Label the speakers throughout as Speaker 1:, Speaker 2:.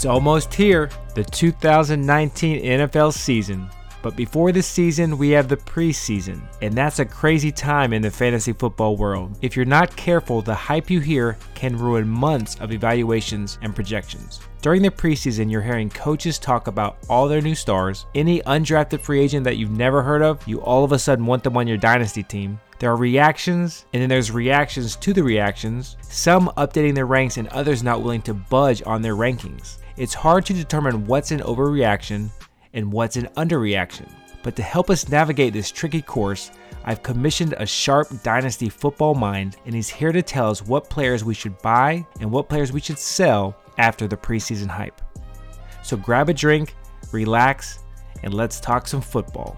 Speaker 1: It's almost here, the 2019 NFL season. But before the season, we have the preseason, and that's a crazy time in the fantasy football world. If you're not careful, the hype you hear can ruin months of evaluations and projections. During the preseason, you're hearing coaches talk about all their new stars. Any undrafted free agent that you've never heard of, you all of a sudden want them on your dynasty team. There are reactions, and then there's reactions to the reactions, some updating their ranks and others not willing to budge on their rankings. It's hard to determine what's an overreaction and what's an underreaction. But to help us navigate this tricky course, I've commissioned a sharp dynasty football mind, and he's here to tell us what players we should buy and what players we should sell after the preseason hype. So grab a drink, relax, and let's talk some football.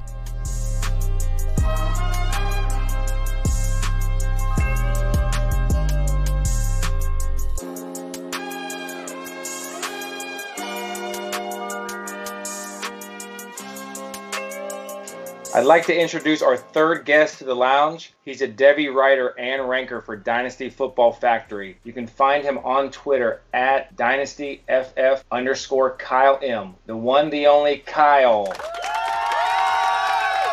Speaker 1: I'd like to introduce our third guest to the lounge. He's a Devy writer and ranker for Dynasty Football Factory. You can find him on Twitter at DynastyFF underscore Kyle M. The one, the only Kyle.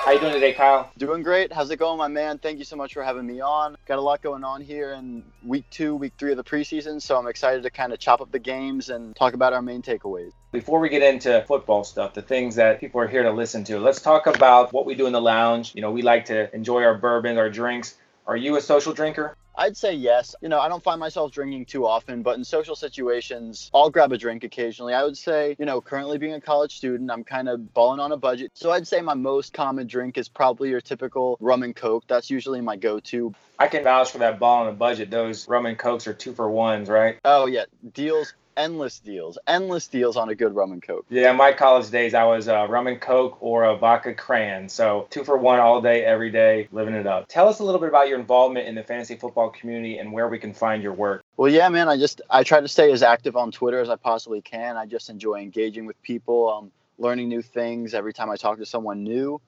Speaker 1: How you doing today, Kyle?
Speaker 2: Doing great. How's it going, my man? Thank you so much for having me on. Got a lot going on here in week two, week three of the preseason, so I'm excited to kind of chop up the games and talk about our main takeaways.
Speaker 1: Before we get into football stuff, the things that people are here to listen to, let's talk about what we do in the lounge. You know, we like to enjoy our bourbon, our drinks. Are you a social drinker?
Speaker 2: I'd say yes. You know, I don't find myself drinking too often, but in social situations, I'll grab a drink occasionally. I would say, you know, currently being a college student, I'm kind of balling on a budget. So I'd say my most common drink is probably your typical rum and coke. That's usually my go to.
Speaker 1: I can vouch for that ball on a budget. Those rum and cokes are two for ones, right?
Speaker 2: Oh, yeah. Deals endless deals, endless deals on a good rum and coke.
Speaker 1: Yeah, my college days, I was a rum and coke or a vodka cran. So two for one all day, every day, living it up. Tell us a little bit about your involvement in the fantasy football community and where we can find your work.
Speaker 2: Well, yeah, man. I just I try to stay as active on Twitter as I possibly can. I just enjoy engaging with people, um, learning new things every time I talk to someone new.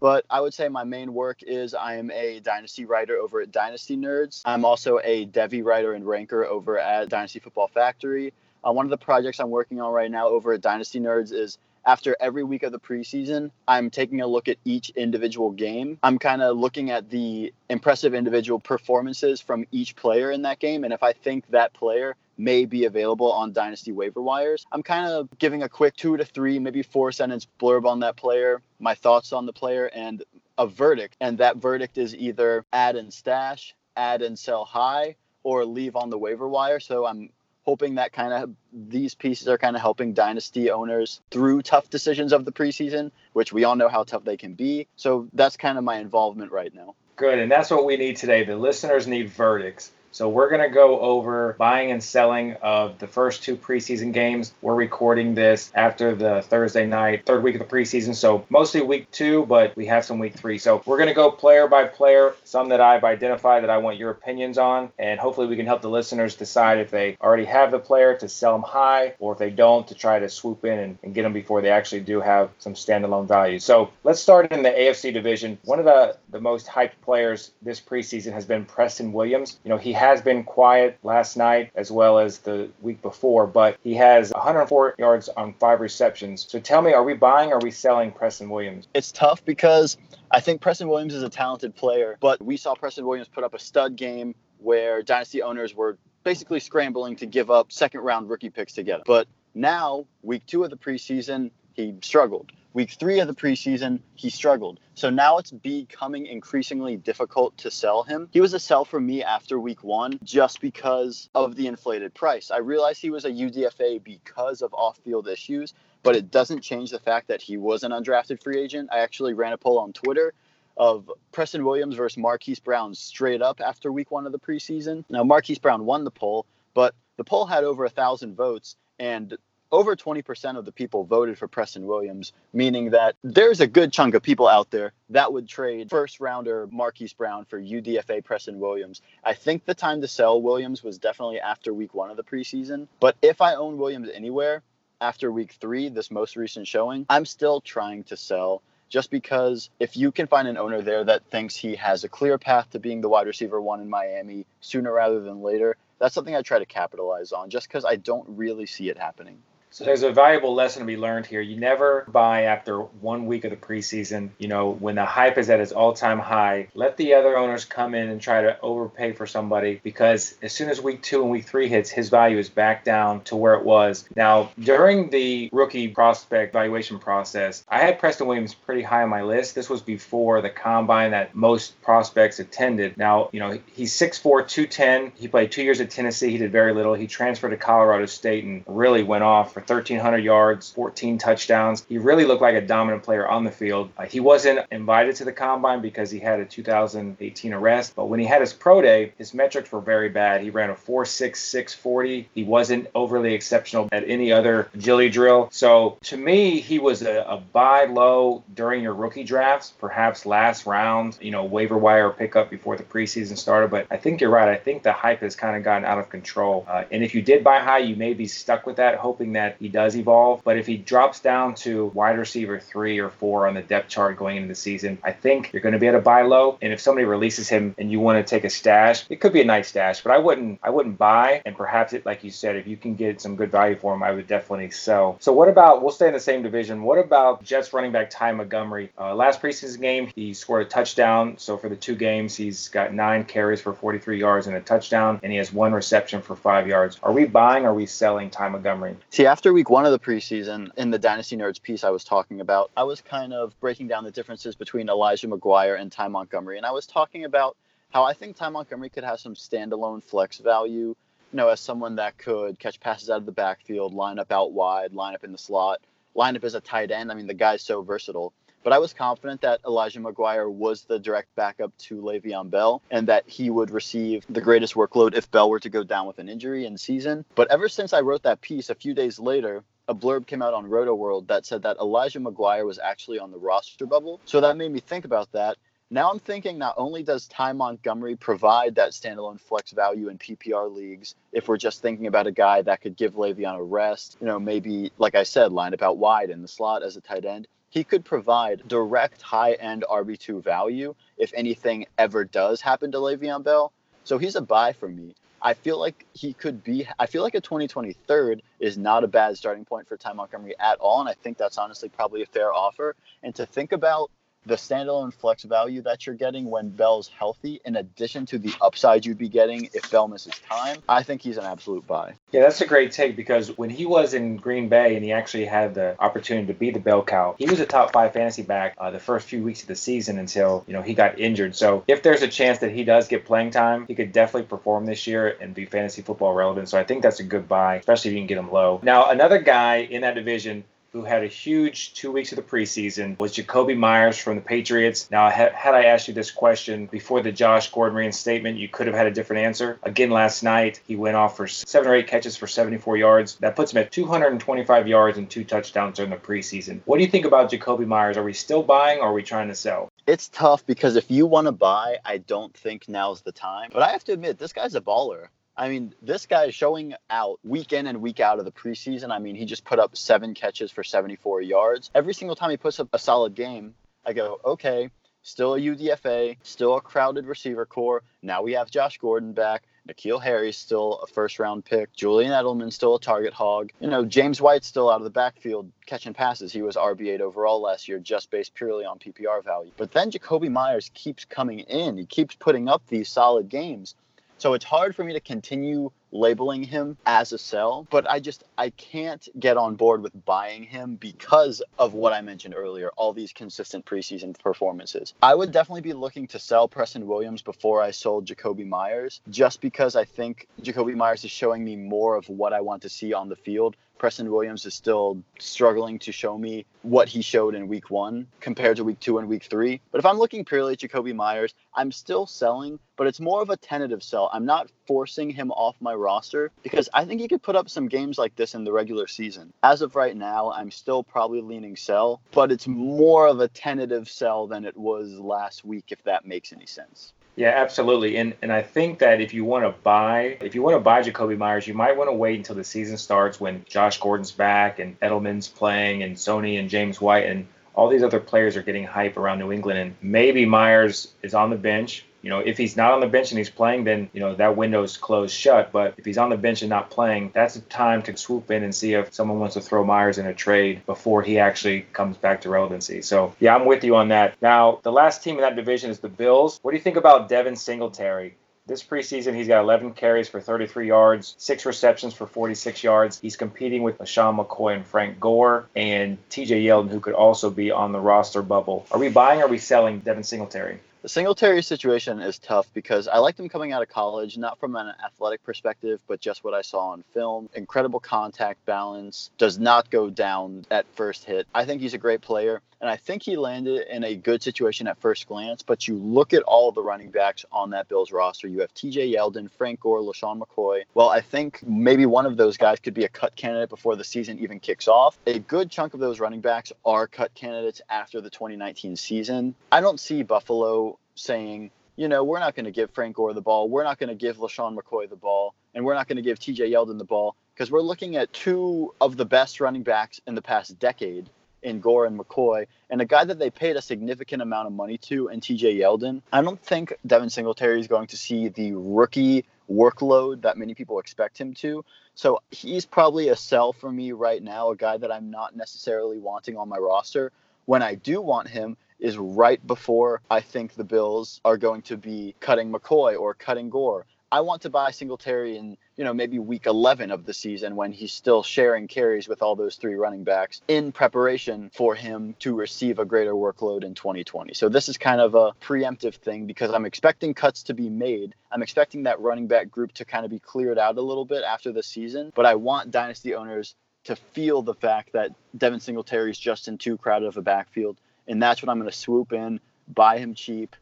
Speaker 2: But I would say my main work is I am a Dynasty writer over at Dynasty Nerds. I'm also a Devy writer and ranker over at Dynasty Football Factory. Uh, one of the projects I'm working on right now over at Dynasty Nerds is after every week of the preseason, I'm taking a look at each individual game. I'm kind of looking at the impressive individual performances from each player in that game. And if I think that player may be available on Dynasty waiver wires, I'm kind of giving a quick two to three, maybe four sentence blurb on that player, my thoughts on the player, and a verdict. And that verdict is either add and stash, add and sell high, or leave on the waiver wire. So I'm hoping that kind of these pieces are kind of helping dynasty owners through tough decisions of the preseason, which we all know how tough they can be. So that's kind of my involvement right now.
Speaker 1: Good, and that's what we need today. The listeners need verdicts. So we're going to go over buying and selling of the first two preseason games. We're recording this after the Thursday night, third week of the preseason. So mostly week two, but we have some week three. So we're going to go player by player, some that I've identified that I want your opinions on. And hopefully we can help the listeners decide if they already have the player to sell them high or if they don't to try to swoop in and, and get them before they actually do have some standalone value. So let's start in the AFC division. One of the, the most hyped players this preseason has been Preston Williams. You know, he has been quiet last night as well as the week before, but he has 104 yards on five receptions. So tell me, are we buying or are we selling Preston Williams?
Speaker 2: It's tough because I think Preston Williams is a talented player, but we saw Preston Williams put up a stud game where dynasty owners were basically scrambling to give up second round rookie picks to get him. But now, week two of the preseason, he struggled. Week three of the preseason, he struggled. So now it's becoming increasingly difficult to sell him. He was a sell for me after week one just because of the inflated price. I realized he was a UDFA because of off field issues, but it doesn't change the fact that he was an undrafted free agent. I actually ran a poll on Twitter of Preston Williams versus Marquise Brown straight up after week one of the preseason. Now, Marquise Brown won the poll, but the poll had over a thousand votes, and over 20% of the people voted for Preston Williams, meaning that there's a good chunk of people out there that would trade first rounder Marquise Brown for UDFA Preston Williams. I think the time to sell Williams was definitely after week one of the preseason. But if I own Williams anywhere after week three, this most recent showing, I'm still trying to sell. just because if you can find an owner there that thinks he has a clear path to being the wide receiver one in Miami sooner rather than later, that's something I try to capitalize on just because I don't really see it happening.
Speaker 1: So there's a valuable lesson to be learned here. You never buy after one week of the preseason. You know, when the hype is at its all-time high, let the other owners come in and try to overpay for somebody because as soon as week two and week three hits, his value is back down to where it was. Now, during the rookie prospect valuation process, I had Preston Williams pretty high on my list. This was before the combine that most prospects attended. Now, you know, he's 6'4, 210. He played two years at Tennessee. He did very little. He transferred to Colorado State and really went off for 1,300 yards, 14 touchdowns. He really looked like a dominant player on the field. Uh, he wasn't invited to the combine because he had a 2018 arrest, but when he had his pro day, his metrics were very bad. He ran a 4.6640. He wasn't overly exceptional at any other agility drill. So to me, he was a, a buy low during your rookie drafts, perhaps last round, you know, waiver wire pickup before the preseason started. But I think you're right. I think the hype has kind of gotten out of control. Uh, and if you did buy high, you may be stuck with that, hoping that he does evolve. But if he drops down to wide receiver three or four on the depth chart going into the season, I think you're going to be at a buy low. And if somebody releases him and you want to take a stash, it could be a nice stash. But I wouldn't I wouldn't buy. And perhaps it, like you said, if you can get some good value for him, I would definitely sell. So what about we'll stay in the same division. What about Jets running back Ty Montgomery? Uh, last preseason game, he scored a touchdown. So for the two games, he's got nine carries for 43 yards and a touchdown, and he has one reception for five yards. Are we buying? Or are we selling Ty Montgomery?
Speaker 2: See, after week one of the preseason in the Dynasty Nerds piece I was talking about, I was kind of breaking down the differences between Elijah McGuire and Ty Montgomery. And I was talking about how I think Ty Montgomery could have some standalone flex value, you know, as someone that could catch passes out of the backfield, line up out wide, line up in the slot, line up as a tight end. I mean, the guy's so versatile. But I was confident that Elijah McGuire was the direct backup to Le'Veon Bell and that he would receive the greatest workload if Bell were to go down with an injury in season. But ever since I wrote that piece a few days later, a blurb came out on Rotoworld that said that Elijah McGuire was actually on the roster bubble. So that made me think about that. Now I'm thinking not only does Ty Montgomery provide that standalone flex value in PPR leagues, if we're just thinking about a guy that could give Le'Veon a rest, you know, maybe, like I said, line up out wide in the slot as a tight end, he could provide direct high end RB2 value if anything ever does happen to Le'Veon Bell. So he's a buy for me. I feel like he could be. I feel like a 2023 is not a bad starting point for Ty Montgomery at all, and I think that's honestly probably a fair offer. And to think about the standalone flex value that you're getting when Bell's healthy, in addition to the upside you'd be getting if Bell misses time, I think he's an absolute buy.
Speaker 1: Yeah, that's a great take because when he was in Green Bay and he actually had the opportunity to be the bell cow, he was a top five fantasy back uh, the first few weeks of the season until you know he got injured. So if there's a chance that he does get playing time, he could definitely perform this year and be fantasy football relevant. So I think that's a good buy, especially if you can get him low. Now another guy in that division who had a huge two weeks of the preseason, was Jakobi Meyers from the Patriots. Now, had I asked you this question before the Josh Gordon reinstatement, you could have had a different answer. Again, last night, he went off for seven or eight catches for 74 yards. That puts him at 225 yards and two touchdowns during the preseason. What do you think about Jakobi Meyers? Are we still buying or are we trying to sell?
Speaker 2: It's tough because if you want to buy, I don't think now's the time. But I have to admit, this guy's a baller. I mean, this guy is showing out week in and week out of the preseason. I mean, he just put up seven catches for 74 yards. Every single time he puts up a solid game, I go, okay, still a UDFA, still a crowded receiver corps. Now we have Josh Gordon back. N'Keal Harry's still a first round pick. Julian Edelman still a target hog. You know, James White's still out of the backfield catching passes. He was RB8 overall last year, just based purely on PPR value. But then Jakobi Meyers keeps coming in. He keeps putting up these solid games. So it's hard for me to continue labeling him as a sell, but I just I can't get on board with buying him because of what I mentioned earlier, all these consistent preseason performances. I would definitely be looking to sell Preston Williams before I sold Jakobi Meyers, just because I think Jakobi Meyers is showing me more of what I want to see on the field Preston Williams is still struggling to show me what he showed in week one compared to week two and week three. But if I'm looking purely at Jakobi Meyers, I'm still selling, but it's more of a tentative sell. I'm not forcing him off my roster because I think he could put up some games like this in the regular season. As of right now, I'm still probably leaning sell, but it's more of a tentative sell than it was last week, if that makes any sense.
Speaker 1: Yeah, absolutely. And and I think that if you want to buy if you want to buy Jakobi Meyers, you might want to wait until the season starts when Josh Gordon's back and Edelman's playing and Sony and James White and all these other players are getting hype around New England, and maybe Meyers is on the bench. You know, if he's not on the bench and he's playing, then you know that window's closed shut. But if he's on the bench and not playing, that's a time to swoop in and see if someone wants to throw Meyers in a trade before he actually comes back to relevancy. So yeah, I'm with you on that. Now, the last team in that division is the Bills. What do you think about Devin Singletary? This preseason, he's got 11 carries for 33 yards, six receptions for 46 yards. He's competing with LeSean McCoy and Frank Gore and TJ Yeldon, who could also be on the roster bubble. Are we buying or are we selling Devin Singletary?
Speaker 2: The Singletary situation is tough because I liked him coming out of college, not from an athletic perspective, but just what I saw on film. Incredible contact balance, does not go down at first hit. I think he's a great player, and I think he landed in a good situation at first glance. But you look at all the running backs on that Bills roster. You have TJ Yeldon, Frank Gore, LeSean McCoy. Well, I think maybe one of those guys could be a cut candidate before the season even kicks off. A good chunk of those running backs are cut candidates after the 2019 season. I don't see Buffalo saying, you know, we're not going to give Frank Gore the ball. We're not going to give LeSean McCoy the ball. And we're not going to give TJ Yeldon the ball because we're looking at two of the best running backs in the past decade in Gore and McCoy, and a guy that they paid a significant amount of money to in TJ Yeldon. I don't think Devin Singletary is going to see the rookie workload that many people expect him to. So he's probably a sell for me right now, a guy that I'm not necessarily wanting on my roster. When I do want him, is right before I think the Bills are going to be cutting McCoy or cutting Gore. I want to buy Singletary in, you know, maybe week 11 of the season when he's still sharing carries with all those three running backs in preparation for him to receive a greater workload in 2020. So this is kind of a preemptive thing because I'm expecting cuts to be made. I'm expecting that running back group to kind of be cleared out a little bit after the season, but I want dynasty owners to feel the fact that Devin Singletary is just in too crowded of a backfield and that's what I'm going to swoop in, buy him cheap,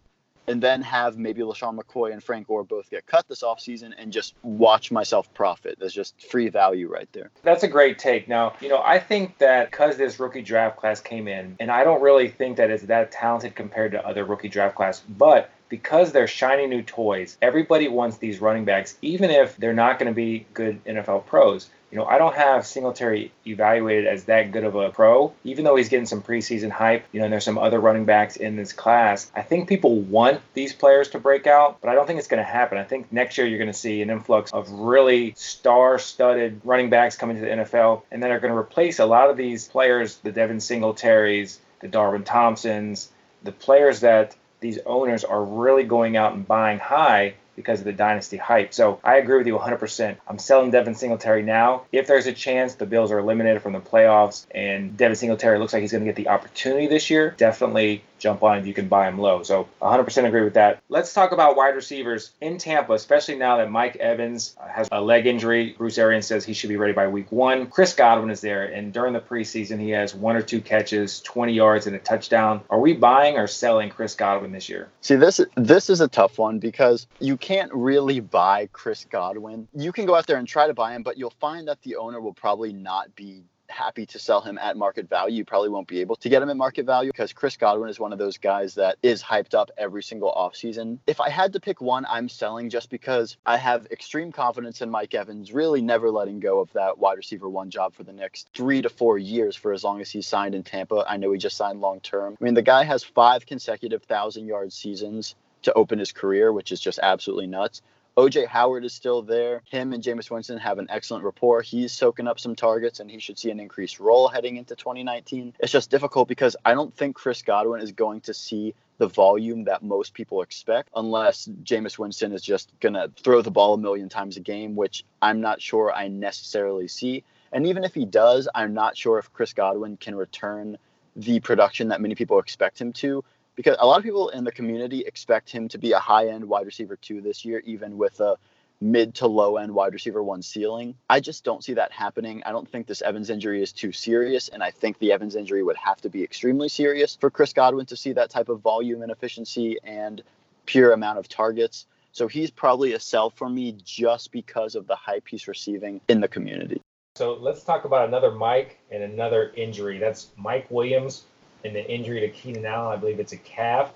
Speaker 2: and then have maybe LeSean McCoy and Frank Gore both get cut this offseason and just watch myself profit. There's just free value right there.
Speaker 1: That's a great take. Now, you know, I think that because this rookie draft class came in, and I don't really think that it's that talented compared to other rookie draft class, but because they're shiny new toys, everybody wants these running backs, even if they're not going to be good NFL pros. You know, I don't have Singletary evaluated as that good of a pro, even though he's getting some preseason hype. You know, and there's some other running backs in this class. I think people want these players to break out, but I don't think it's going to happen. I think next year you're going to see an influx of really star-studded running backs coming to the NFL, and then are going to replace a lot of these players, the Devin Singletaries, the Darwin Thompsons, the players that these owners are really going out and buying high because of the dynasty hype. So I agree with you 100%. I'm selling Devin Singletary now. If there's a chance the Bills are eliminated from the playoffs and Devin Singletary looks like he's going to get the opportunity this year, definitely jump on if you can buy him low. So 100% agree with that. Let's talk about wide receivers in Tampa, especially now that Mike Evans uh, has a leg injury. Bruce Arians says he should be ready by week one. Chris Godwin is there, and during the preseason, he has one or two catches, 20 yards, and a touchdown. Are we buying or selling Chris Godwin this year?
Speaker 2: See, this is this is a tough one because you can't really buy Chris Godwin. You can go out there and try to buy him, but you'll find that the owner will probably not be happy to sell him at market value. You probably won't be able to get him at market value because Chris Godwin is one of those guys that is hyped up every single offseason. If I had to pick one, I'm selling just because I have extreme confidence in Mike Evans, really never letting go of that wide receiver one job for the next three to four years for as long as he's signed in Tampa. I know he just signed long term. I mean, the guy has five consecutive thousand yard seasons to open his career, which is just absolutely nuts. OJ Howard is still there. Him and Jameis Winston have an excellent rapport. He's soaking up some targets and he should see an increased role heading into 2019. It's just difficult because I don't think Chris Godwin is going to see the volume that most people expect unless Jameis Winston is just going to throw the ball a million times a game, which I'm not sure I necessarily see. And even if he does, I'm not sure if Chris Godwin can return the production that many people expect him to because a lot of people in the community expect him to be a high end wide receiver two this year, even with a mid to low end wide receiver one ceiling. I just don't see that happening. I don't think this Evans injury is too serious, and I think the Evans injury would have to be extremely serious for Chris Godwin to see that type of volume and efficiency and pure amount of targets. So he's probably a sell for me just because of the hype he's receiving in the community.
Speaker 1: So let's talk about another Mike and another injury. That's Mike Williams and the injury to Keenan Allen. I believe it's a calf.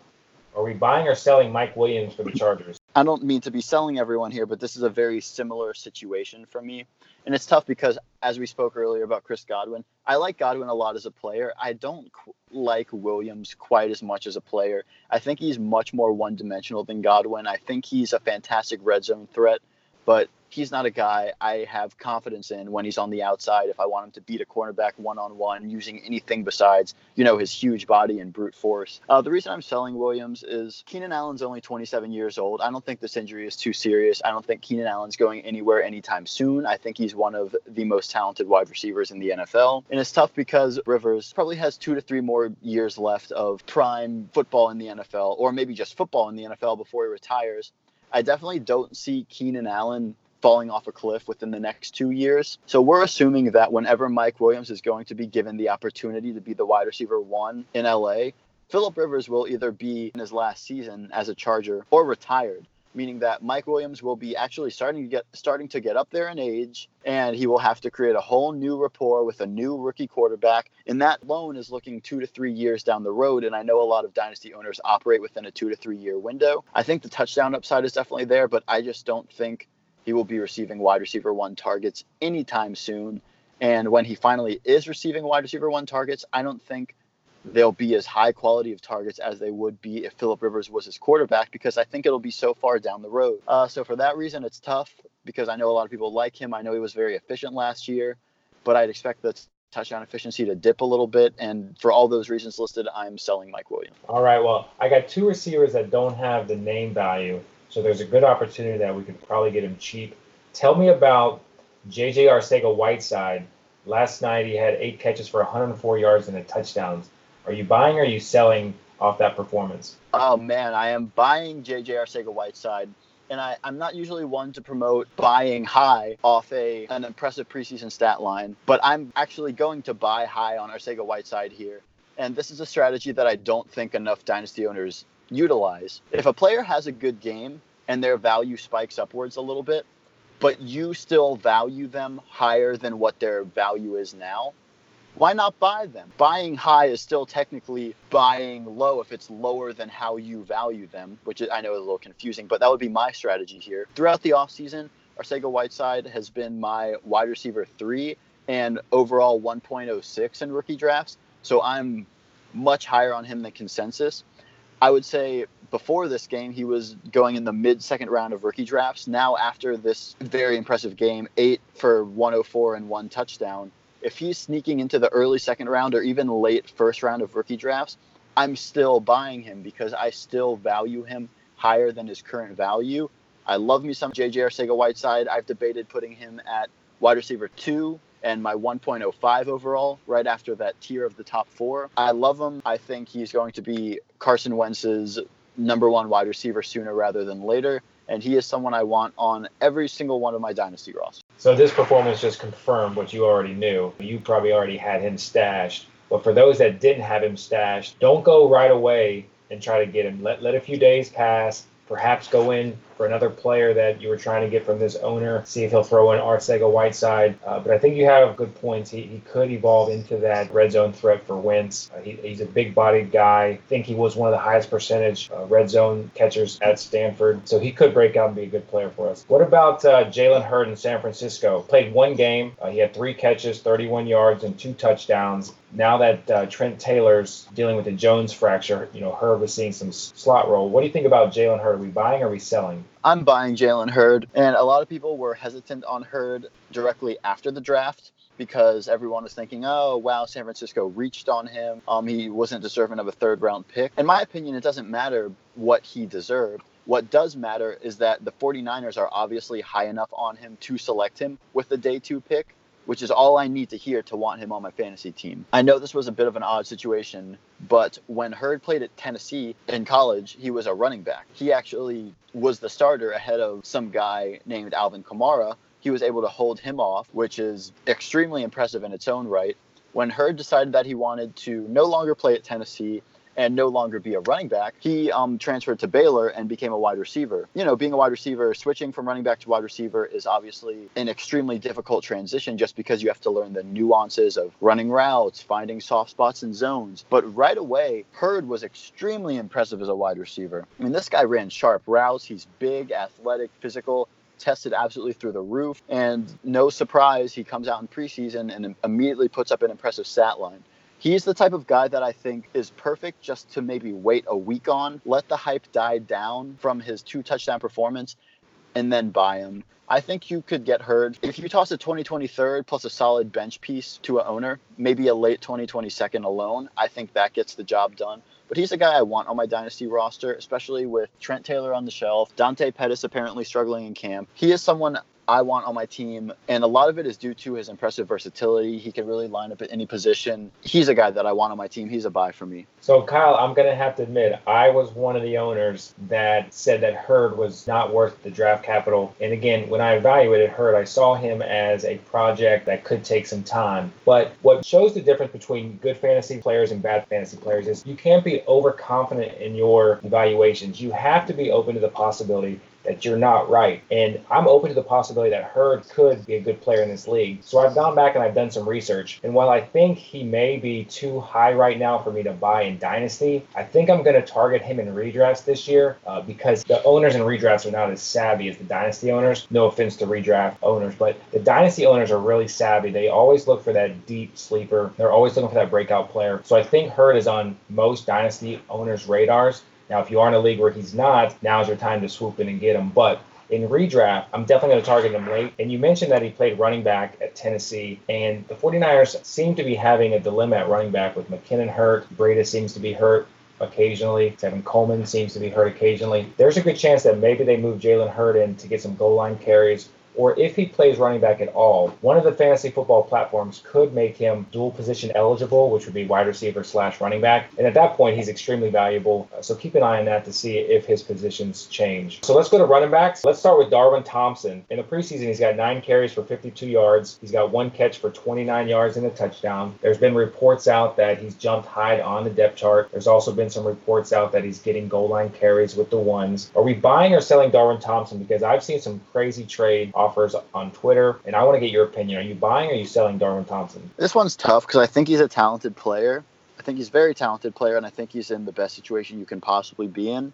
Speaker 1: Are we buying or selling Mike Williams for the Chargers?
Speaker 2: I don't mean to be selling everyone here, but this is a very similar situation for me. And it's tough because, as we spoke earlier about Chris Godwin, I like Godwin a lot as a player. I don't qu- like Williams quite as much as a player. I think he's much more one dimensional than Godwin. I think he's a fantastic red zone threat, but he's not a guy I have confidence in when he's on the outside. If I want him to beat a cornerback one on one using anything besides, you know, his huge body and brute force. Uh, the reason I'm selling Williams is Keenan Allen's only 27 years old. I don't think this injury is too serious. I don't think Keenan Allen's going anywhere anytime soon. I think he's one of the most talented wide receivers in the NFL. And it's tough because Rivers probably has two to three more years left of prime football in the NFL, or maybe just football in the NFL before he retires. I definitely don't see Keenan Allen falling off a cliff within the next two years. So we're assuming that whenever Mike Williams is going to be given the opportunity to be the wide receiver one in LA, Philip Rivers will either be in his last season as a Charger or retired. Meaning that Mike Williams will be actually starting to get starting to get up there in age, and he will have to create a whole new rapport with a new rookie quarterback. And that loan is looking two to three years down the road. And I know a lot of dynasty owners operate within a two to three year window. I think the touchdown upside is definitely there, but I just don't think he will be receiving wide receiver one targets anytime soon. And when he finally is receiving wide receiver one targets, I don't think they'll be as high quality of targets as they would be if Philip Rivers was his quarterback because I think it'll be so far down the road. Uh, so for that reason, it's tough because I know a lot of people like him. I know he was very efficient last year, but I'd expect the touchdown efficiency to dip a little bit. And for all those reasons listed, I'm selling Mike Williams.
Speaker 1: All right. Well, I got two receivers that don't have the name value so there's a good opportunity that we could probably get him cheap. Tell me about JJ Arcega Whiteside. Last night he had eight catches for 104 yards and a touchdown. Are you buying or are you selling off that performance?
Speaker 2: Oh man, I am buying JJ Arcega Whiteside. And I, I'm not usually one to promote buying high off a an impressive preseason stat line, but I'm actually going to buy high on Arcega Whiteside here. And this is a strategy that I don't think enough dynasty owners utilize. If a player has a good game and their value spikes upwards a little bit, but you still value them higher than what their value is now, why not buy them? Buying high is still technically buying low if it's lower than how you value them, which I know is a little confusing, but that would be my strategy here. Throughout the offseason, Arcega Whiteside has been my wide receiver three and overall 1.06 in rookie drafts. So I'm much higher on him than consensus. I would say before this game, he was going in the mid second round of rookie drafts. Now, after this very impressive game, eight for 104 and one touchdown, if he's sneaking into the early second round or even late first round of rookie drafts, I'm still buying him because I still value him higher than his current value. I love me some JJ Arcega Whiteside. I've debated putting him at wide receiver two and my 1.05 overall right after that tier of the top four. I love him. I think he's going to be Carson Wentz's number one wide receiver sooner rather than later. And he is someone I want on every single one of my dynasty rosters.
Speaker 1: So this performance just confirmed what you already knew. You probably already had him stashed. But for those that didn't have him stashed, don't go right away and try to get him. Let, let a few days pass. Perhaps go in for another player that you were trying to get from this owner. See if he'll throw in Arcega Whiteside. Uh, but I think you have good points. He, he could evolve into that red zone threat for Wentz. Uh, he, he's a big bodied guy. I think he was one of the highest percentage uh, red zone catchers at Stanford. So he could break out and be a good player for us. What about uh, Jalen Hurd in San Francisco? Played one game. Uh, he had three catches, 31 yards, and two touchdowns. Now that uh, Trent Taylor's dealing with the Jones fracture, you know, Hurd was seeing some slot role. What do you think about Jalen Hurd? Are we buying or are we selling?
Speaker 2: I'm buying Jalen Hurd, and a lot of people were hesitant on Hurd directly after the draft because everyone was thinking, oh, wow, San Francisco reached on him. Um, he wasn't deserving of a third round pick. In my opinion, it doesn't matter what he deserved. What does matter is that the 49ers are obviously high enough on him to select him with the day two pick which is all I need to hear to want him on my fantasy team. I know this was a bit of an odd situation, but when Hurd played at Tennessee in college, he was a running back. He actually was the starter ahead of some guy named Alvin Kamara. He was able to hold him off, which is extremely impressive in its own right. When Hurd decided that he wanted to no longer play at Tennessee and no longer be a running back, he um, transferred to Baylor and became a wide receiver. You know, being a wide receiver, switching from running back to wide receiver is obviously an extremely difficult transition just because you have to learn the nuances of running routes, finding soft spots and zones. But right away, Hurd was extremely impressive as a wide receiver. I mean, this guy ran sharp routes. He's big, athletic, physical tested absolutely through the roof. And no surprise, he comes out in preseason and immediately puts up an impressive stat line. He's the type of guy that I think is perfect just to maybe wait a week on, let the hype die down from his two touchdown performance, and then buy him. I think you could get Hurd if you toss a 2023 plus a solid bench piece to an owner, maybe a late 2022 alone. I think that gets the job done. But he's a guy I want on my dynasty roster, especially with Trent Taylor on the shelf, Dante Pettis apparently struggling in camp. He is someone I want on my team. And a lot of it is due to his impressive versatility. He can really line up at any position. He's a guy that I want on my team. He's a buy for me.
Speaker 1: So, Kyle, I'm going to have to admit, I was one of the owners that said that Hurd was not worth the draft capital. And again, when I evaluated Hurd, I saw him as a project that could take some time. But what shows the difference between good fantasy players and bad fantasy players is you can't be overconfident in your evaluations. You have to be open to the possibility that you're not right. And I'm open to the possibility that Hurd could be a good player in this league. So I've gone back and I've done some research. And while I think he may be too high right now for me to buy in Dynasty, I think I'm going to target him in redrafts this year uh, because the owners in redrafts are not as savvy as the Dynasty owners. No offense to redraft owners, but the Dynasty owners are really savvy. They always look for that deep sleeper, they're always looking for that breakout player. So I think Hurd is on most Dynasty owners' radars. Now, if you are in a league where he's not, now's your time to swoop in and get him. But in redraft, I'm definitely going to target him late. And you mentioned that he played running back at Tennessee, and the 49ers seem to be having a dilemma at running back with McKinnon hurt. Breida seems to be hurt occasionally. Tevin Coleman seems to be hurt occasionally. There's a good chance that maybe they move Jalen Hurd in to get some goal line carries or if he plays running back at all, one of the fantasy football platforms could make him dual position eligible, which would be wide receiver slash running back. And at that point, he's extremely valuable. So keep an eye on that to see if his positions change. So let's go to running backs. Let's start with Darwin Thompson. In the preseason, he's got nine carries for 52 yards. He's got one catch for 29 yards and a touchdown. There's been reports out that he's jumped high on the depth chart. There's also been some reports out that he's getting goal line carries with the ones. Are we buying or selling Darwin Thompson? Because I've seen some crazy trade off offers on Twitter, and I want to get your opinion. Are you buying or are you selling Darwin Thompson?
Speaker 2: This one's tough because I think he's a talented player. I think he's a very talented player, and I think he's in the best situation you can possibly be in.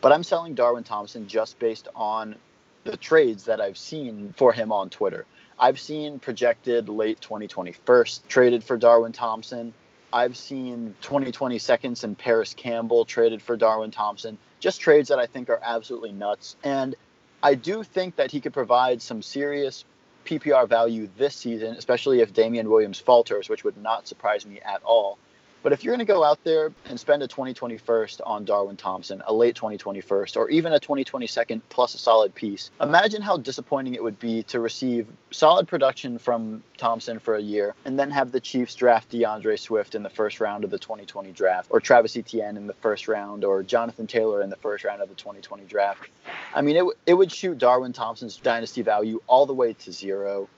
Speaker 2: But I'm selling Darwin Thompson just based on the trades that I've seen for him on Twitter. I've seen projected late 2020 first traded for Darwin Thompson. I've seen 2020 seconds and Parris Campbell traded for Darwin Thompson. Just trades that I think are absolutely nuts. And I do think that he could provide some serious PPR value this season, especially if Damien Williams falters, which would not surprise me at all. But if you're going to go out there and spend a 2021st on Darwin Thompson, a late 2021st, or even a 2020 second plus a solid piece, imagine how disappointing it would be to receive solid production from Thompson for a year and then have the Chiefs draft D'Andre Swift in the first round of the 2020 draft, or Travis Etienne in the first round, or Jonathan Taylor in the first round of the 2020 draft. I mean, it, it would shoot Darwin Thompson's dynasty value all the way to zero.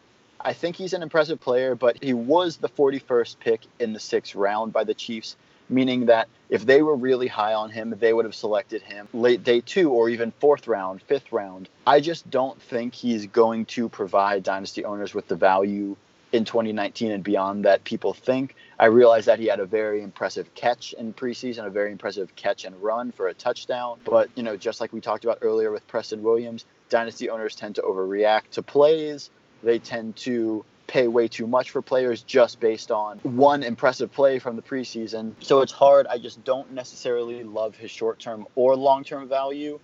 Speaker 2: I think he's an impressive player, but he was the 41st pick in the sixth round by the Chiefs, meaning that if they were really high on him, they would have selected him late day two or even fourth round, fifth round. I just don't think he's going to provide dynasty owners with the value in 2019 and beyond that people think. I realize that he had a very impressive catch in preseason, a very impressive catch and run for a touchdown. But, you know, just like we talked about earlier with Preston Williams, dynasty owners tend to overreact to plays they tend to pay way too much for players just based on one impressive play from the preseason. So it's hard. I just don't necessarily love his short term or long term value.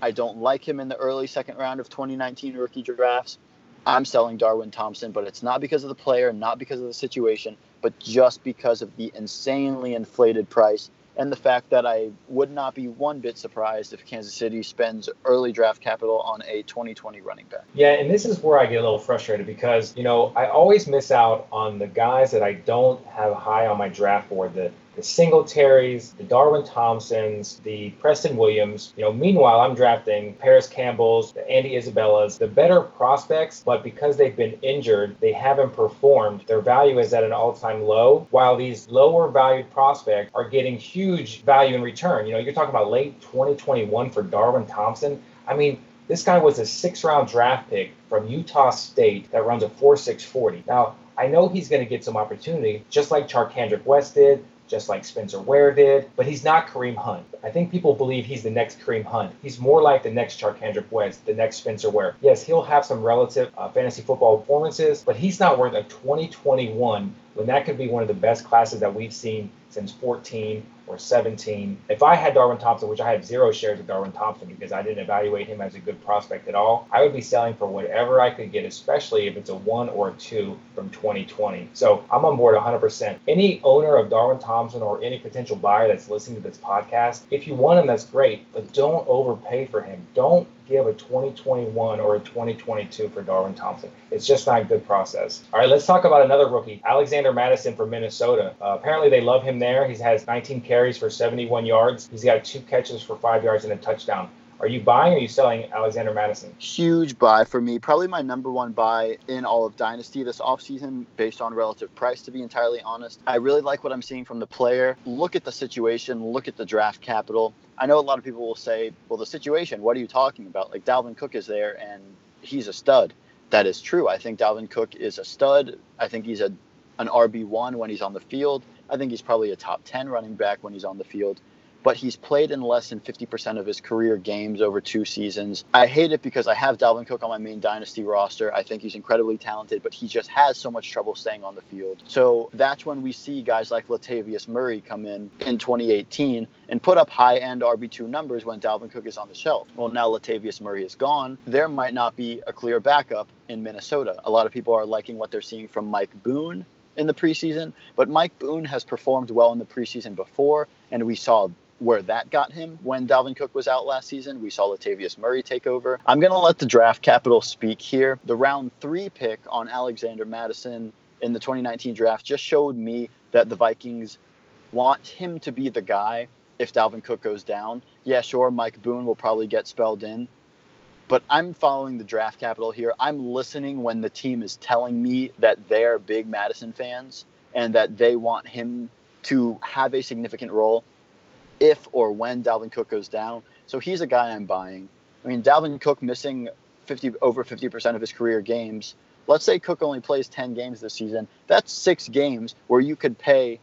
Speaker 2: I don't like him in the early second round of 2019 rookie drafts. I'm selling Darwin Thompson, but it's not because of the player, not because of the situation, but just because of the insanely inflated price and the fact that I would not be one bit surprised if Kansas City spends early draft capital on a 2020 running back.
Speaker 1: Yeah, and this is where I get a little frustrated because, you know, I always miss out on the guys that I don't have high on my draft board, the the Singletaries, the Darwin Thompsons, the Preston Williams. You know, meanwhile, I'm drafting Parris Campbell's, the Andy Isabellas, the better prospects, but because they've been injured, they haven't performed. Their value is at an all-time low, while these lower valued prospects are getting huge value in return. You know, you're talking about late 2021 for Darwin Thompson. I mean, this guy was a six round draft pick from Utah State that runs a 4.640. Now, I know he's going to get some opportunity, just like Char Charcandrick West did, just like Spencer Ware did, but he's not Kareem Hunt. I think people believe he's the next Kareem Hunt. He's more like the next Charcandrick West, the next Spencer Ware. Yes, he'll have some relative uh, fantasy football performances, but he's not worth a 2021 when that could be one of the best classes that we've seen since 14 or 17. If I had Darwin Thompson, which I had zero shares of Darwin Thompson because I didn't evaluate him as a good prospect at all, I would be selling for whatever I could get, especially if it's a one or a two from 2020. So I'm on board 100%. Any owner of Darwin Thompson or any potential buyer that's listening to this podcast, if you want him, that's great, but don't overpay for him. Don't give a 2021 or a 2022 for Darwin Thompson. It's just not a good process. All right, let's talk about another rookie, Alexander Mattison from Minnesota. Uh, apparently, they love him there. He has 19 carries for 71 yards. He's got two catches for five yards and a touchdown. Are you buying or are you selling Alexander Mattison?
Speaker 2: Huge buy for me. Probably my number one buy in all of Dynasty this offseason based on relative price, to be entirely honest. I really like what I'm seeing from the player. Look at the situation, look at the draft capital. I know a lot of people will say, well, the situation, what are you talking about? Like Dalvin Cook is there and he's a stud. That is true. I think Dalvin Cook is a stud. I think he's a an RB1 when he's on the field. I think he's probably a top 10 running back when he's on the field but he's played in less than 50% of his career games over two seasons. I hate it because I have Dalvin Cook on my main dynasty roster. I think he's incredibly talented, but he just has so much trouble staying on the field. So that's when we see guys like Latavius Murray come in in 2018 and put up high end RB2 numbers when Dalvin Cook is on the shelf. Well, now Latavius Murray is gone. There might not be a clear backup in Minnesota. A lot of people are liking what they're seeing from Mike Boone in the preseason, but Mike Boone has performed well in the preseason before, and we saw where that got him when Dalvin Cook was out last season. We saw Latavius Murray take over. I'm going to let the draft capital speak here. The round three pick on Alexander Mattison in the 2019 draft just showed me that the Vikings want him to be the guy if Dalvin Cook goes down. Yeah, sure, Mike Boone will probably get spelled in. But I'm following the draft capital here. I'm listening when the team is telling me that they're big Mattison fans and that they want him to have a significant role if or when Dalvin Cook goes down. So he's a guy I'm buying. I mean, Dalvin Cook missing 50 over 50% of his career games. Let's say Cook only plays 10 games this season. That's six games where you could pay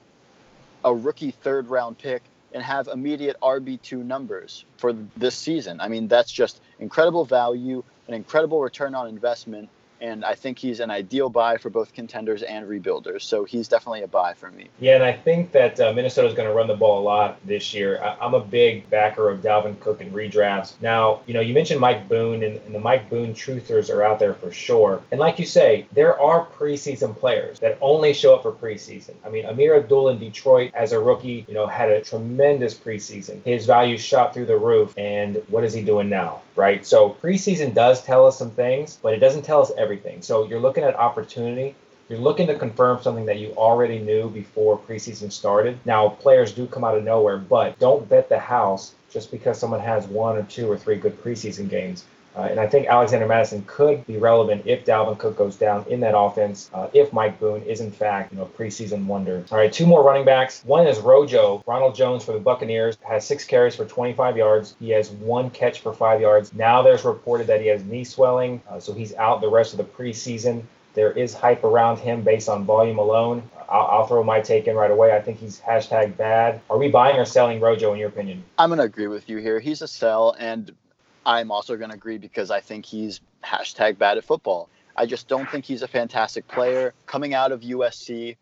Speaker 2: a rookie third round pick and have immediate RB2 numbers for this season. I mean, that's just incredible value, an incredible return on investment and I think he's an ideal buy for both contenders and rebuilders. So he's definitely a buy for me.
Speaker 1: Yeah, and I think that uh, Minnesota is going to run the ball a lot this year. I- am a big backer of Dalvin Cook and redrafts. Now, you know, you mentioned Mike Boone, and, and the Mike Boone truthers are out there for sure. And like you say, there are preseason players that only show up for preseason. I mean, Ameer Abdul in Detroit as a rookie, you know, had a tremendous preseason. His value shot through the roof. And what is he doing now? Right. So preseason does tell us some things, but it doesn't tell us everything everything. So you're looking at opportunity. You're looking to confirm something that you already knew before preseason started. Now, players do come out of nowhere, but don't bet the house just because someone has one or two or three good preseason games. Uh, and I think Alexander Mattison could be relevant if Dalvin Cook goes down in that offense, uh, if Mike Boone is in fact, you know, preseason wonder. All right, two more running backs. One is Rojo. Ronald Jones for the Buccaneers has six carries for 25 yards. He has one catch for five yards. Now there's reported that he has knee swelling, uh, so he's out the rest of the preseason. There is hype around him based on volume alone. I'll, I'll, throw my take in right away. I think he's hashtag bad. Are we buying or selling Rojo in your opinion?
Speaker 2: I'm going to agree with you here. He's a sell, and I'm also going to agree because I think he's hashtag bad at football. I just don't think he's a fantastic player. Coming out of USC,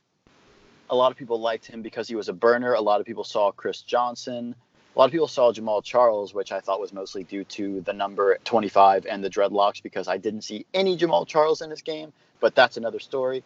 Speaker 2: a lot of people liked him because he was a burner. A lot of people saw Chris Johnson. A lot of people saw Jamaal Charles, which I thought was mostly due to the number 25 and the dreadlocks because I didn't see any Jamaal Charles in his game, but that's another story.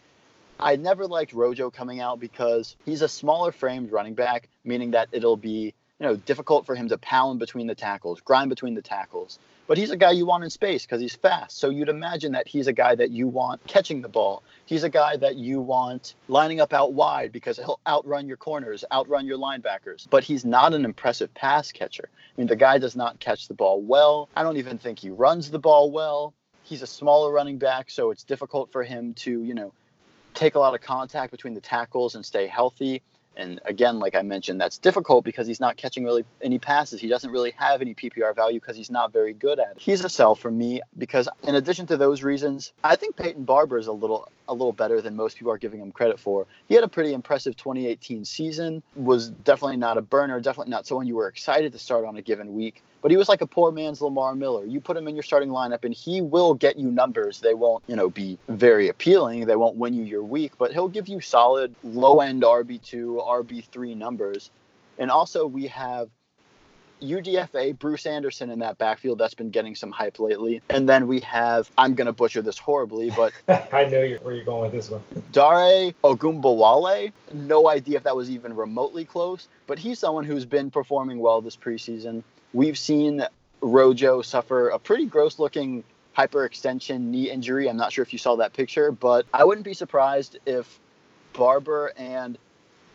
Speaker 2: I never liked Rojo coming out because he's a smaller framed running back, meaning that it'll be you know, difficult for him to pound between the tackles, grind between the tackles. but he's a guy you want in space because he's fast. So you'd imagine that he's a guy that you want catching the ball. He's a guy that you want lining up out wide because he'll outrun your corners, outrun your linebackers. But he's not an impressive pass catcher. I mean, the guy does not catch the ball well. I don't even think he runs the ball well. He's a smaller running back, so it's difficult for him to, you know, take a lot of contact between the tackles and stay healthy. And again, like I mentioned, that's difficult because he's not catching really any passes. He doesn't really have any PPR value because he's not very good at it. He's a sell for me because in addition to those reasons, I think Peyton Barber is a little a little better than most people are giving him credit for. He had a pretty impressive 2018 season, was definitely not a burner, definitely not someone you were excited to start on a given week. But he was like a poor man's Lamar Miller. You put him in your starting lineup and he will get you numbers. They won't, you know, be very appealing. They won't win you your week, but he'll give you solid low end RB2, RB3 numbers. And also we have UDFA, Bruce Anderson in that backfield that's been getting some hype lately. And then we have, I'm going to butcher this horribly, but.
Speaker 1: I know where you're going with this one.
Speaker 2: Dare Ogunbowale. No idea if that was even remotely close, but he's someone who's been performing well this preseason. We've seen Rojo suffer a pretty gross looking hyperextension knee injury. I'm not sure if you saw that picture, but I wouldn't be surprised if Barber and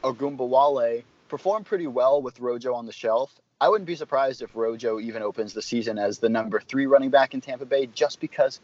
Speaker 2: Ogunbowale perform pretty well with Rojo on the shelf. I wouldn't be surprised if Rojo even opens the season as the number three running back in Tampa Bay, just because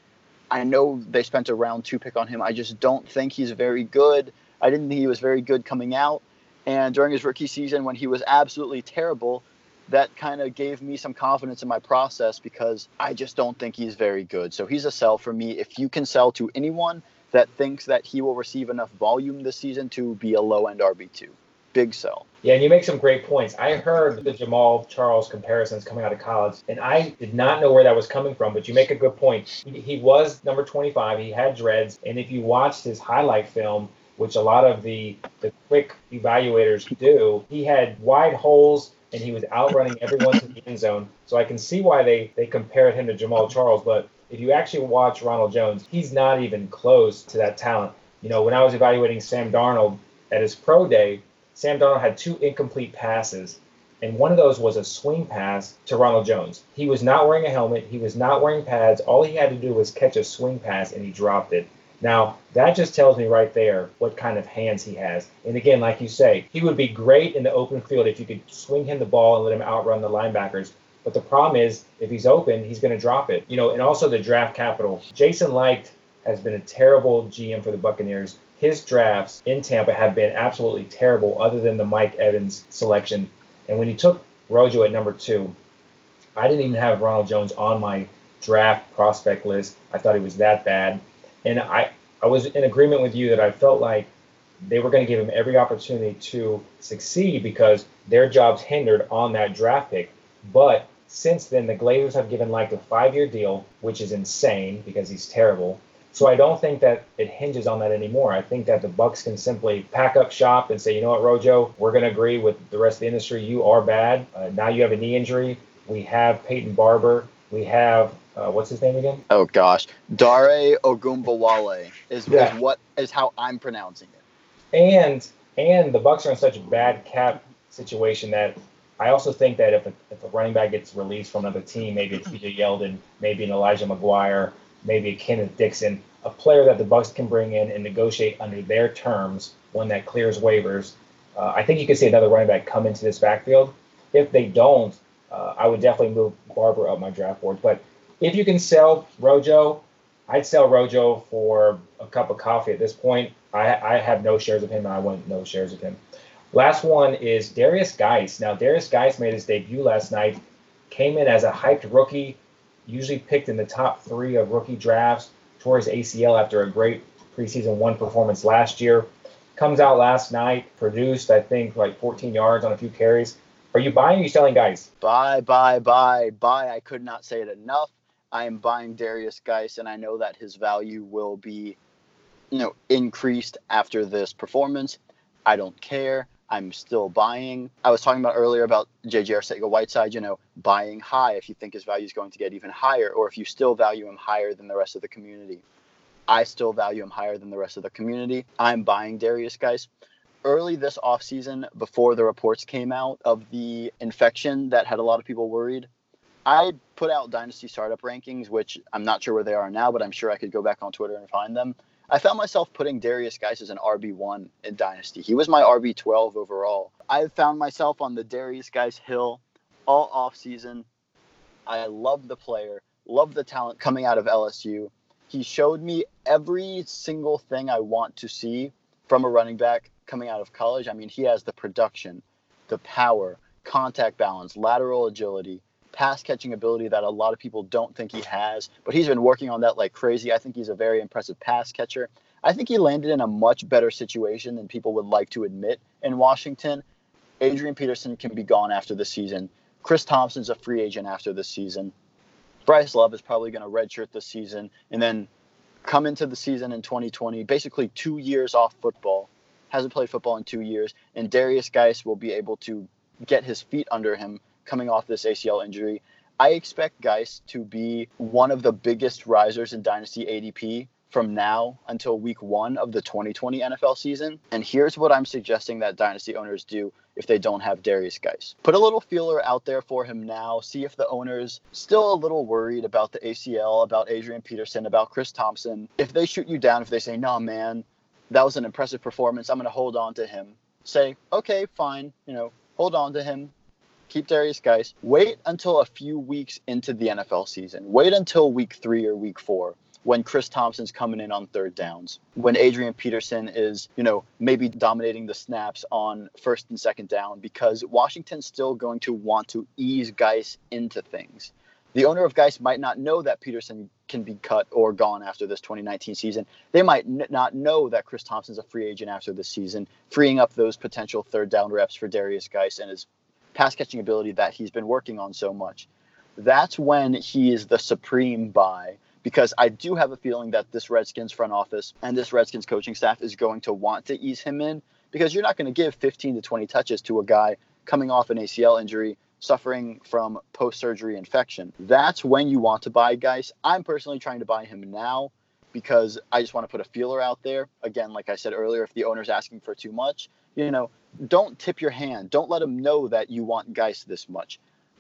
Speaker 2: I know they spent a round two pick on him. I just don't think he's very good. I didn't think he was very good coming out. And during his rookie season, when he was absolutely terrible, that kind of gave me some confidence in my process because I just don't think he's very good. So he's a sell for me. If you can sell to anyone that thinks that he will receive enough volume this season to be a low end RB2 big sell.
Speaker 1: Yeah, and you make some great points. I heard the Jamaal Charles comparisons coming out of college, and I did not know where that was coming from, but you make a good point. He was number 25, he had dreads, and if you watched his highlight film, which a lot of the, the quick evaluators do, he had wide holes and he was outrunning everyone to the end zone. So I can see why they, they compared him to Jamaal Charles, but if you actually watch Ronald Jones, he's not even close to that talent. You know, when I was evaluating Sam Darnold at his pro day, Sam Darnold had two incomplete passes, and one of those was a swing pass to Ronald Jones. He was not wearing a helmet, he was not wearing pads. All he had to do was catch a swing pass, and he dropped it. Now, that just tells me right there what kind of hands he has. And again, like you say, he would be great in the open field if you could swing him the ball and let him outrun the linebackers. But the problem is, if he's open, he's going to drop it. You know, and also the draft capital. Jason Licht has been a terrible GM for the Buccaneers his drafts in Tampa have been absolutely terrible, other than the Mike Evans selection. And when he took Rojo at number two, I didn't even have Ronald Jones on my draft prospect list. I thought he was that bad. And I, I was in agreement with you that I felt like they were going to give him every opportunity to succeed because their jobs hindered on that draft pick. But since then, the Glazers have given like a five year deal, which is insane because he's terrible. So I don't think that it hinges on that anymore. I think that the Bucks can simply pack up shop and say, you know what, Rojo, we're going to agree with the rest of the industry. You are bad. Uh, now you have a knee injury. We have Peyton Barber. We have uh, what's his name again?
Speaker 2: Oh gosh, Dare Ogunbowale is, yeah. is what is how I'm pronouncing it.
Speaker 1: And and the Bucks are in such a bad cap situation that I also think that if a, if a running back gets released from another team, maybe it's T.J. Yeldon, maybe an Elijah McGuire, maybe a Kenneth Dixon, a player that the Bucks can bring in and negotiate under their terms, one that clears waivers. Uh, I think you could see another running back come into this backfield. If they don't, uh, I would definitely move Barber up my draft board. But if you can sell Rojo, I'd sell Rojo for a cup of coffee at this point. I, I have no shares of him, and I want no shares of him. Last one is Derrius Guice. Now, Derrius Guice made his debut last night, came in as a hyped rookie, usually picked in the top three of rookie drafts, tore his ACL after a great preseason one performance last year. Comes out last night, produced, I think, like 14 yards on a few carries. Are you buying or are you selling guys?
Speaker 2: Buy, buy, buy, buy. I could not say it enough. I am buying Derrius Guice, and I know that his value will be, you know, increased after this performance. I don't care. I'm still buying. I was talking about earlier about JJ Arcega Whiteside, you know, buying high if you think his value is going to get even higher, or if you still value him higher than the rest of the community. I still value him higher than the rest of the community. I'm buying Derrius Guice. Early this offseason, before the reports came out of the infection that had a lot of people worried, I put out Dynasty Startup rankings, which I'm not sure where they are now, but I'm sure I could go back on Twitter and find them. I found myself putting Derrius Guice as an RB1 in Dynasty. He was my RB12 overall. I found myself on the Derrius Guice hill all off season. I love the player, love the talent coming out of LSU. He showed me every single thing I want to see from a running back coming out of college. I mean, he has the production, the power, contact balance, lateral agility, pass catching ability that a lot of people don't think he has, but he's been working on that like crazy. I think he's a very impressive pass catcher. I think he landed in a much better situation than people would like to admit in Washington. Adrian Peterson can be gone after the season. Chris Thompson's a free agent after the season. Bryce Love is probably going to redshirt this season and then come into the season in 2020, basically two years off football, hasn't played football in two years, and Derrius Guice will be able to get his feet under him coming off this ACL injury. I expect Guice to be one of the biggest risers in Dynasty ADP from now until week one of the 2020 NFL season. And here's what I'm suggesting that Dynasty owners do if they don't have Derrius Guice. Put a little feeler out there for him now. See if the owners still a little worried about the ACL, about Adrian Peterson, about Chris Thompson. If they shoot you down, if they say, "No, man, that was an impressive performance. I'm going to hold on to him." Say, "Okay, fine. You know, hold on to him keep Derrius Guice. Wait until a few weeks into the NFL season. Wait until week three or week four when Chris Thompson's coming in on third downs, when Adrian Peterson is, you know, maybe dominating the snaps on first and second down, because Washington's still going to want to ease Guice into things. The owner of Guice might not know that Peterson can be cut or gone after this 2019 season. They might n- not know that Chris Thompson's a free agent after this season, freeing up those potential third down reps for Derrius Guice and his pass catching ability that he's been working on so much. That's when he is the supreme buy because I do have a feeling that this Redskins front office and this Redskins coaching staff is going to want to ease him in because you're not going to give 15 to 20 touches to a guy coming off an ACL injury, suffering from post surgery infection. That's when you want to buy Guice. I'm personally trying to buy him now because I just want to put a feeler out there. Again, like I said earlier, if the owner's asking for too much, you know, don't tip your hand. Don't let them know that you want Guice this much.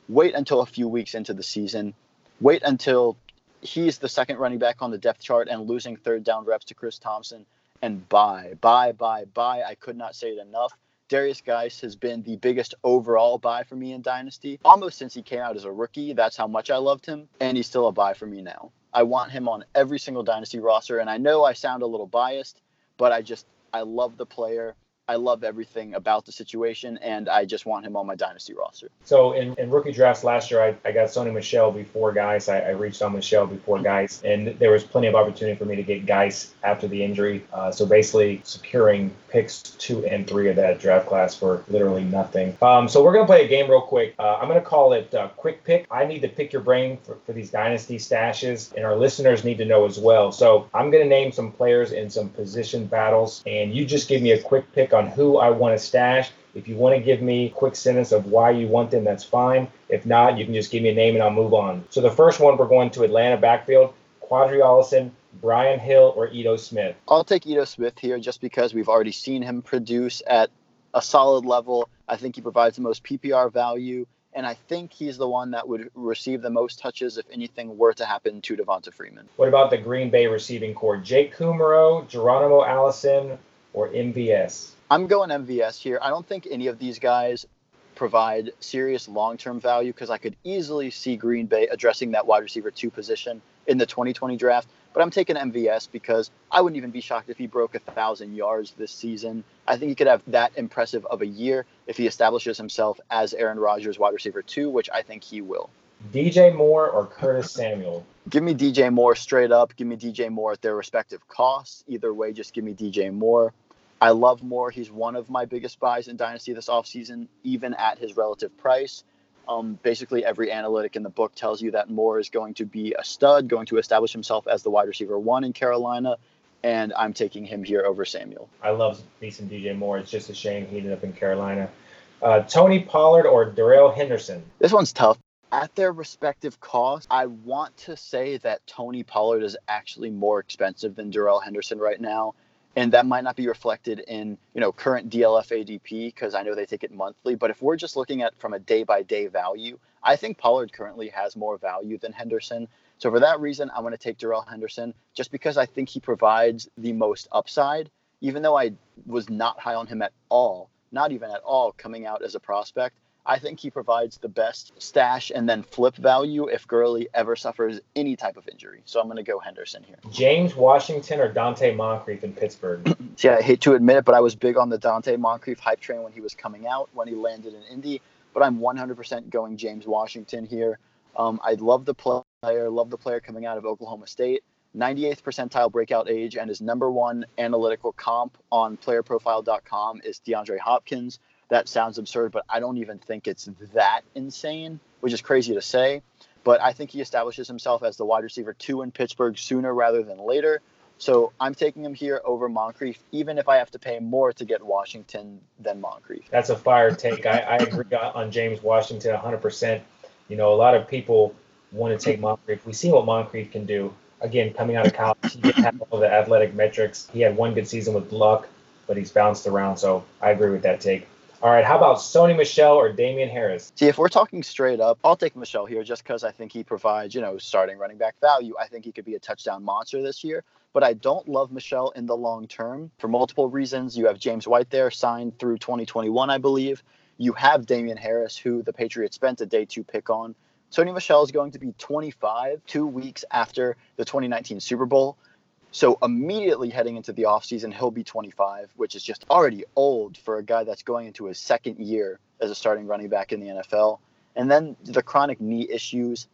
Speaker 2: Wait until a few weeks into the season. Wait until he's the second running back on the depth chart and losing third down reps to Chris Thompson and buy, buy, buy, buy. I could not say it enough. Derrius Guice has been the biggest overall buy for me in Dynasty almost since he came out as a rookie. That's how much I loved him, and he's still a buy for me now. I want him on every single Dynasty roster, and I know I sound a little biased, but I just I love the player. I love everything about the situation, and I just want him on my dynasty roster.
Speaker 1: So in, in rookie drafts last year, I, I got Sony Michel before Guice. I, I reached on Michel before Guice, and there was plenty of opportunity for me to get Guice after the injury. Uh, so basically, securing picks two and three of that draft class for literally nothing. Um, so we're gonna play a game real quick. Uh, I'm gonna call it uh, quick pick. I need to pick your brain for, for these dynasty stashes, and our listeners need to know as well. So I'm gonna name some players in some position battles, and you just give me a quick pick on who I want to stash. If you want to give me a quick sentence of why you want them, that's fine. If not, you can just give me a name and I'll move on. So the first one, we're going to Atlanta backfield, Qadree Ollison, Brian Hill, or Ito Smith.
Speaker 2: I'll take Ito Smith here just because we've already seen him produce at a solid level. I think he provides the most PPR value. And I think he's the one that would receive the most touches if anything were to happen to Devonta Freeman.
Speaker 1: What about the Green Bay receiving corps? Jake Kumerow, Geronimo Allison, or MVS?
Speaker 2: I'm going MVS here. I don't think any of these guys provide serious long term value because I could easily see Green Bay addressing that wide receiver two position in the 2020 draft. But I'm taking MVS because I wouldn't even be shocked if he broke a thousand yards this season. I think he could have that impressive of a year if he establishes himself as Aaron Rodgers wide receiver two, which I think he will.
Speaker 1: DJ Moore or Curtis Samuel?
Speaker 2: Give me DJ Moore straight up. Give me DJ Moore at their respective costs. Either way, just give me DJ Moore. I love Moore. He's one of my biggest buys in Dynasty this offseason, even at his relative price. Um, basically, every analytic in the book tells you that Moore is going to be a stud, going to establish himself as the wide receiver one in Carolina, and I'm taking him here over Samuel.
Speaker 1: I love Mason DJ Moore. It's just a shame he ended up in Carolina. Uh, Tony Pollard or Darrell Henderson?
Speaker 2: This one's tough. At their respective cost, I want to say that Tony Pollard is actually more expensive than Darrell Henderson right now and that might not be reflected in you know current DLF ADP because I know they take it monthly. But if we're just looking at from a day by day value, I think Pollard currently has more value than Henderson. So for that reason, I'm going to take Darrell Henderson just because I think he provides the most upside. Even though I was not high on him at all, not even at all coming out as a prospect, I think he provides the best stash and then flip value if Gurley ever suffers any type of injury. So I'm going to go Henderson here.
Speaker 1: James Washington or Donte Moncrief in Pittsburgh?
Speaker 2: See, I hate to admit it, but I was big on the Donte Moncrief hype train when he was coming out, when he landed in Indy. But I'm 100% going James Washington here. Um, I love the player, love the player coming out of Oklahoma State. 98th percentile breakout age and his number one analytical comp on playerprofile.com is DeAndre Hopkins that sounds absurd, but I don't even think it's that insane, which is crazy to say. But I think he establishes himself as the wide receiver two in Pittsburgh sooner rather than later. So I'm taking him here over Moncrief, even if I have to pay more to get Washington than Moncrief.
Speaker 1: That's a fire take. I, I agree on James Washington 100%. You know, a lot of people want to take Moncrief. We see what Moncrief can do. Again, coming out of college, he didn't have all the athletic metrics. He had one good season with luck, but he's bounced around. So I agree with that take. All right, how about Sony Michel or Damien Harris?
Speaker 2: See, if we're talking straight up, I'll take Michel here just because I think he provides, you know, starting running back value. I think he could be a touchdown monster this year, but I don't love Michel in the long term for multiple reasons. You have James White there, signed through 2021, I believe. You have Damien Harris, who the Patriots spent a day two pick on. Sony Michel is going to be 25 two weeks after the 2019 Super Bowl. So immediately heading into the offseason, he'll be 25, which is just already old for a guy that's going into his second year as a starting running back in the NFL. And then the chronic knee issues.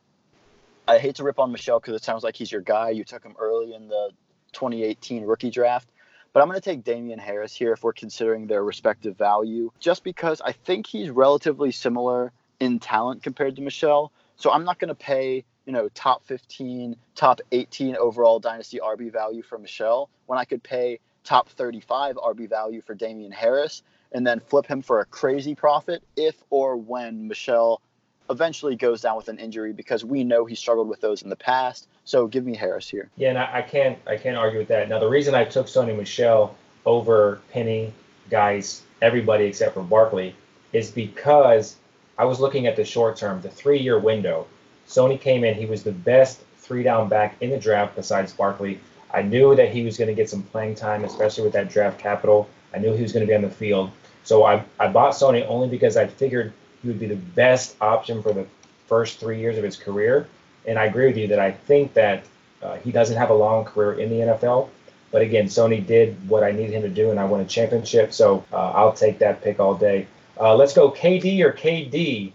Speaker 2: I hate to rip on Michel because it sounds like he's your guy. You took him early in the 2018 rookie draft. But I'm going to take Damien Harris here if we're considering their respective value, just because I think he's relatively similar in talent compared to Michel. So I'm not going to pay you know, top 15, top 18 overall dynasty RB value for Michel when I could pay top 35 RB value for Damien Harris and then flip him for a crazy profit if or when Michel eventually goes down with an injury because we know he struggled with those in the past. So give me Harris here.
Speaker 1: Yeah, and I, I can't I can't argue with that. Now the reason I took Sony Michel over Penny, guys, everybody except for Barkley, is because I was looking at the short term, the three year window. Sony came in. He was the best three down back in the draft besides Barkley. I knew that he was going to get some playing time, especially with that draft capital. I knew he was going to be on the field. So I, I bought Sony only because I figured he would be the best option for the first three years of his career. And I agree with you that I think that uh, he doesn't have a long career in the NFL. But again, Sony did what I needed him to do, and I won a championship. So uh, I'll take that pick all day. Uh, let's go KD or KD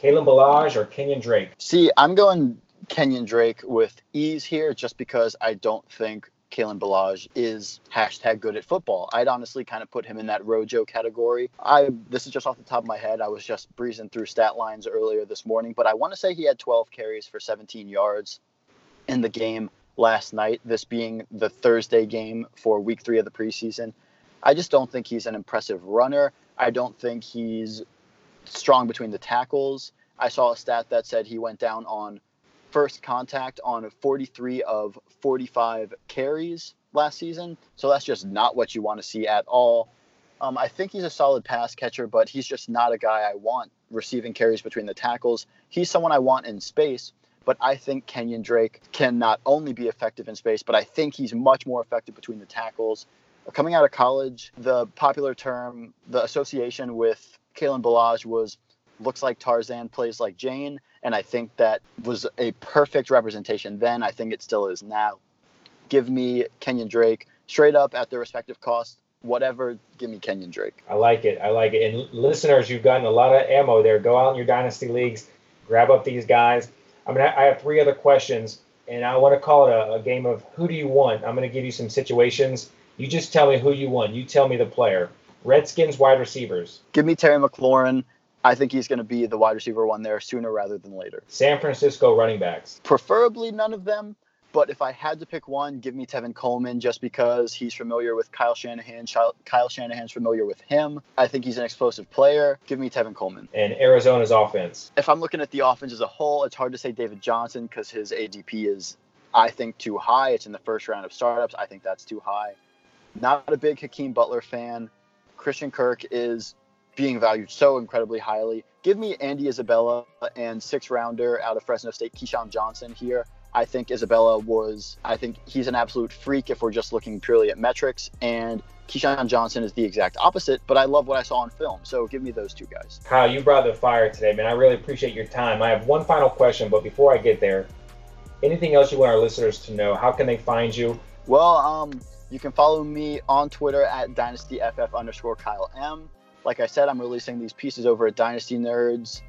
Speaker 1: Kalen Ballage or Kenyon Drake?
Speaker 2: See, I'm going Kenyon Drake with ease here just because I don't think Kalen Ballage is hashtag good at football. I'd honestly kind of put him in that Rojo category. I this is just off the top of my head. I was just breezing through stat lines earlier this morning, but I want to say he had 12 carries for 17 yards in the game last night. This being the Thursday game for Week Three of the preseason. I just don't think he's an impressive runner. I don't think he's strong between the tackles. I saw a stat that said he went down on first contact on 43 of 45 carries last season. So that's just not what you want to see at all. Um, I think he's a solid pass catcher, but he's just not a guy I want receiving carries between the tackles. He's someone I want in space, but I think Kenyon Drake can not only be effective in space, but I think he's much more effective between the tackles. Coming out of college, the popular term, the association with Kalen Ballage was looks like Tarzan, plays like Jane, and I think that was a perfect representation then. I think it still is now. Give me Kenyon Drake straight up at their respective cost. Whatever, give me Kenyon Drake.
Speaker 1: I like it. I like it. And listeners, you've gotten a lot of ammo there. Go out in your dynasty leagues, grab up these guys. I'm gonna. I have three other questions, and I want to call it a, a game of who do you want. I'm gonna give you some situations. You just tell me who you want. You tell me the player. Redskins wide receivers.
Speaker 2: Give me Terry McLaurin. I think he's going to be the wide receiver one there sooner rather than later.
Speaker 1: San Francisco running backs.
Speaker 2: Preferably none of them, but if I had to pick one, give me Tevin Coleman just because he's familiar with Kyle Shanahan. Kyle Shanahan's familiar with him. I think he's an explosive player. Give me Tevin Coleman.
Speaker 1: And Arizona's offense.
Speaker 2: If I'm looking at the offense as a whole, it's hard to say David Johnson because his ADP is, I think, too high. It's in the first round of startups. I think that's too high not a big Hakeem Butler fan. Christian Kirk is being valued so incredibly highly. Give me Andy Isabella and six rounder out of Fresno State, KeeSean Johnson here. I think Isabella was, I think he's an absolute freak if we're just looking purely at metrics. And KeeSean Johnson is the exact opposite, but I love what I saw on film. So give me those two guys.
Speaker 1: Kyle, you brought the fire today, man. I really appreciate your time. I have one final question, but before I get there, anything else you want our listeners to know? How can they find you?
Speaker 2: Well, um, you can follow me on Twitter at dynastyff underscore Kyle M. Like I said, I'm releasing these pieces over at Dynasty Nerds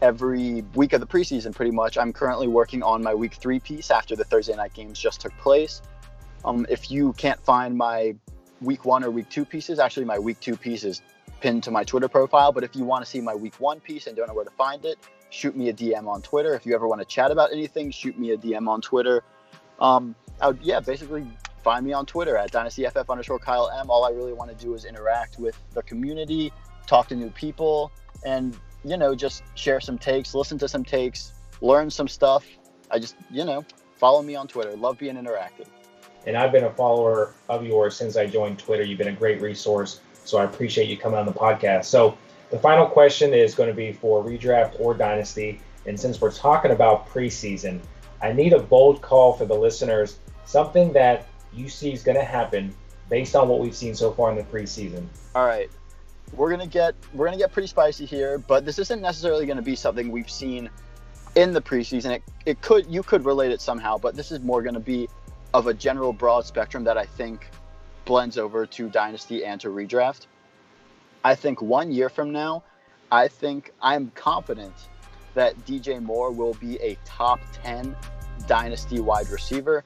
Speaker 2: every week of the preseason, pretty much. I'm currently working on my week three piece after the Thursday night games just took place. Um, if you can't find my week one or week two pieces, actually, my week two piece is pinned to my Twitter profile. But if you want to see my week one piece and don't know where to find it, shoot me a DM on Twitter. If you ever want to chat about anything, shoot me a DM on Twitter. Um, I would, yeah, basically find me on Twitter at dynastyff underscore Kyle M. All I really want to do is interact with the community, talk to new people, and you know, just share some takes, listen to some takes, learn some stuff. I just, you know, follow me on Twitter. Love being interactive.
Speaker 1: And I've been a follower of yours since I joined Twitter. You've been a great resource. So I appreciate you coming on the podcast. So the final question is going to be for redraft or dynasty. And since we're talking about preseason, I need a bold call for the listeners, something that you see is going to happen based on what we've seen so far in the preseason.
Speaker 2: All right. We're going to get we're going to get pretty spicy here, but this isn't necessarily going to be something we've seen in the preseason. It, it could you could relate it somehow, but this is more going to be of a general broad spectrum that I think blends over to dynasty and to redraft. I think 1 year from now, I think I'm confident that DJ Moore will be a top 10 dynasty wide receiver